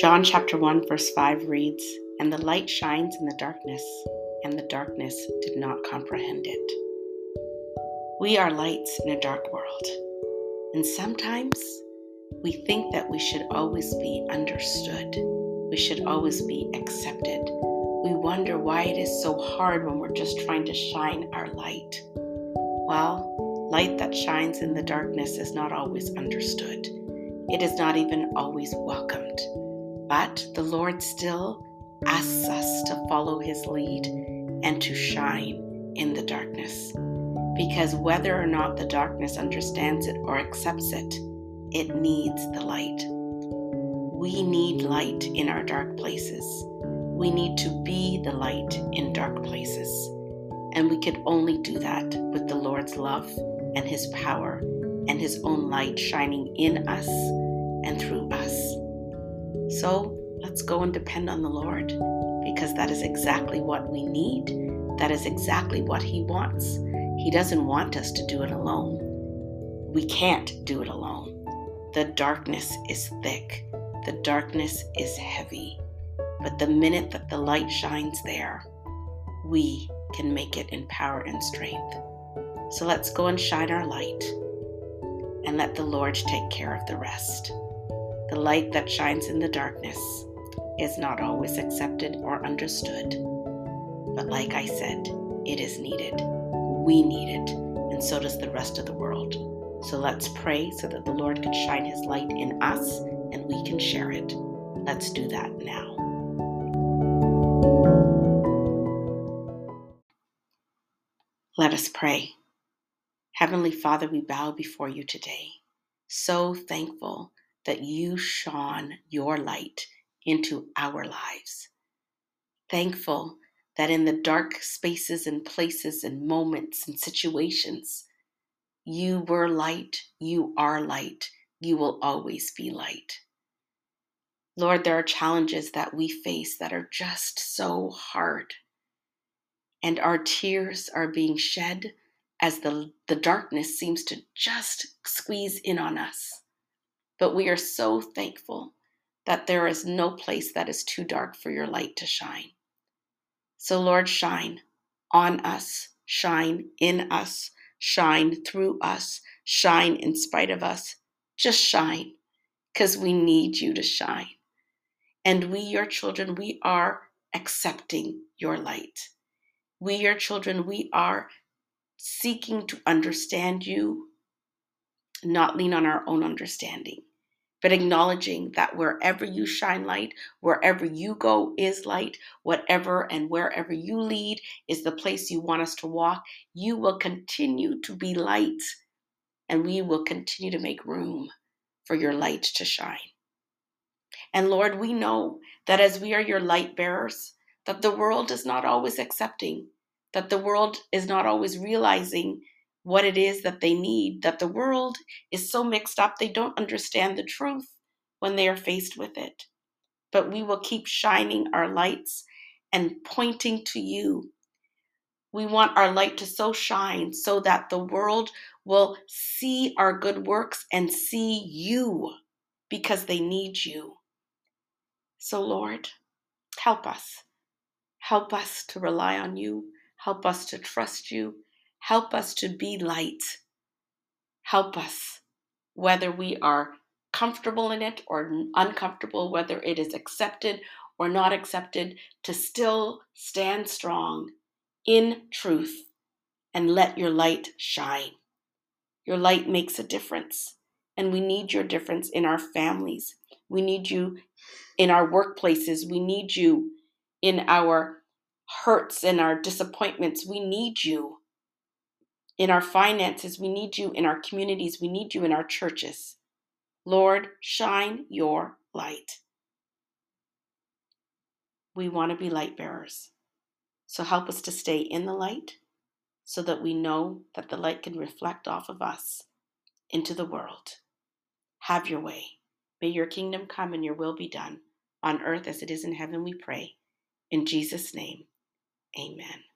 John chapter 1, verse 5 reads, And the light shines in the darkness, and the darkness did not comprehend it. We are lights in a dark world, and sometimes we think that we should always be understood, we should always be accepted. We wonder why it is so hard when we're just trying to shine our light. Well, light that shines in the darkness is not always understood. It is not even always welcomed. But the Lord still asks us to follow his lead and to shine in the darkness. Because whether or not the darkness understands it or accepts it, it needs the light. We need light in our dark places. We need to be the light in dark places. And we can only do that with the Lord's love and His power and His own light shining in us and through us. So let's go and depend on the Lord because that is exactly what we need. That is exactly what He wants. He doesn't want us to do it alone. We can't do it alone. The darkness is thick, the darkness is heavy. But the minute that the light shines there, we can make it in power and strength. So let's go and shine our light and let the Lord take care of the rest. Light that shines in the darkness is not always accepted or understood. But like I said, it is needed. We need it, and so does the rest of the world. So let's pray so that the Lord can shine his light in us and we can share it. Let's do that now. Let us pray. Heavenly Father, we bow before you today, so thankful that you shone your light into our lives. Thankful that in the dark spaces and places and moments and situations, you were light, you are light, you will always be light. Lord, there are challenges that we face that are just so hard. And our tears are being shed as the, the darkness seems to just squeeze in on us. But we are so thankful that there is no place that is too dark for your light to shine. So, Lord, shine on us, shine in us, shine through us, shine in spite of us. Just shine because we need you to shine. And we, your children, we are accepting your light. We, your children, we are seeking to understand you, not lean on our own understanding but acknowledging that wherever you shine light, wherever you go is light, whatever and wherever you lead is the place you want us to walk, you will continue to be light and we will continue to make room for your light to shine. And Lord, we know that as we are your light bearers, that the world is not always accepting, that the world is not always realizing what it is that they need, that the world is so mixed up they don't understand the truth when they are faced with it. But we will keep shining our lights and pointing to you. We want our light to so shine so that the world will see our good works and see you because they need you. So, Lord, help us. Help us to rely on you. Help us to trust you. Help us to be light. Help us, whether we are comfortable in it or uncomfortable, whether it is accepted or not accepted, to still stand strong in truth and let your light shine. Your light makes a difference, and we need your difference in our families. We need you in our workplaces. We need you in our hurts and our disappointments. We need you in our finances. We need you in our communities. We need you in our churches. Lord, shine your light. We want to be light bearers. So help us to stay in the light so that we know that the light can reflect off of us into the world. Have your way. May your kingdom come and your will be done on earth as it is in heaven, we pray. In Jesus' name, amen.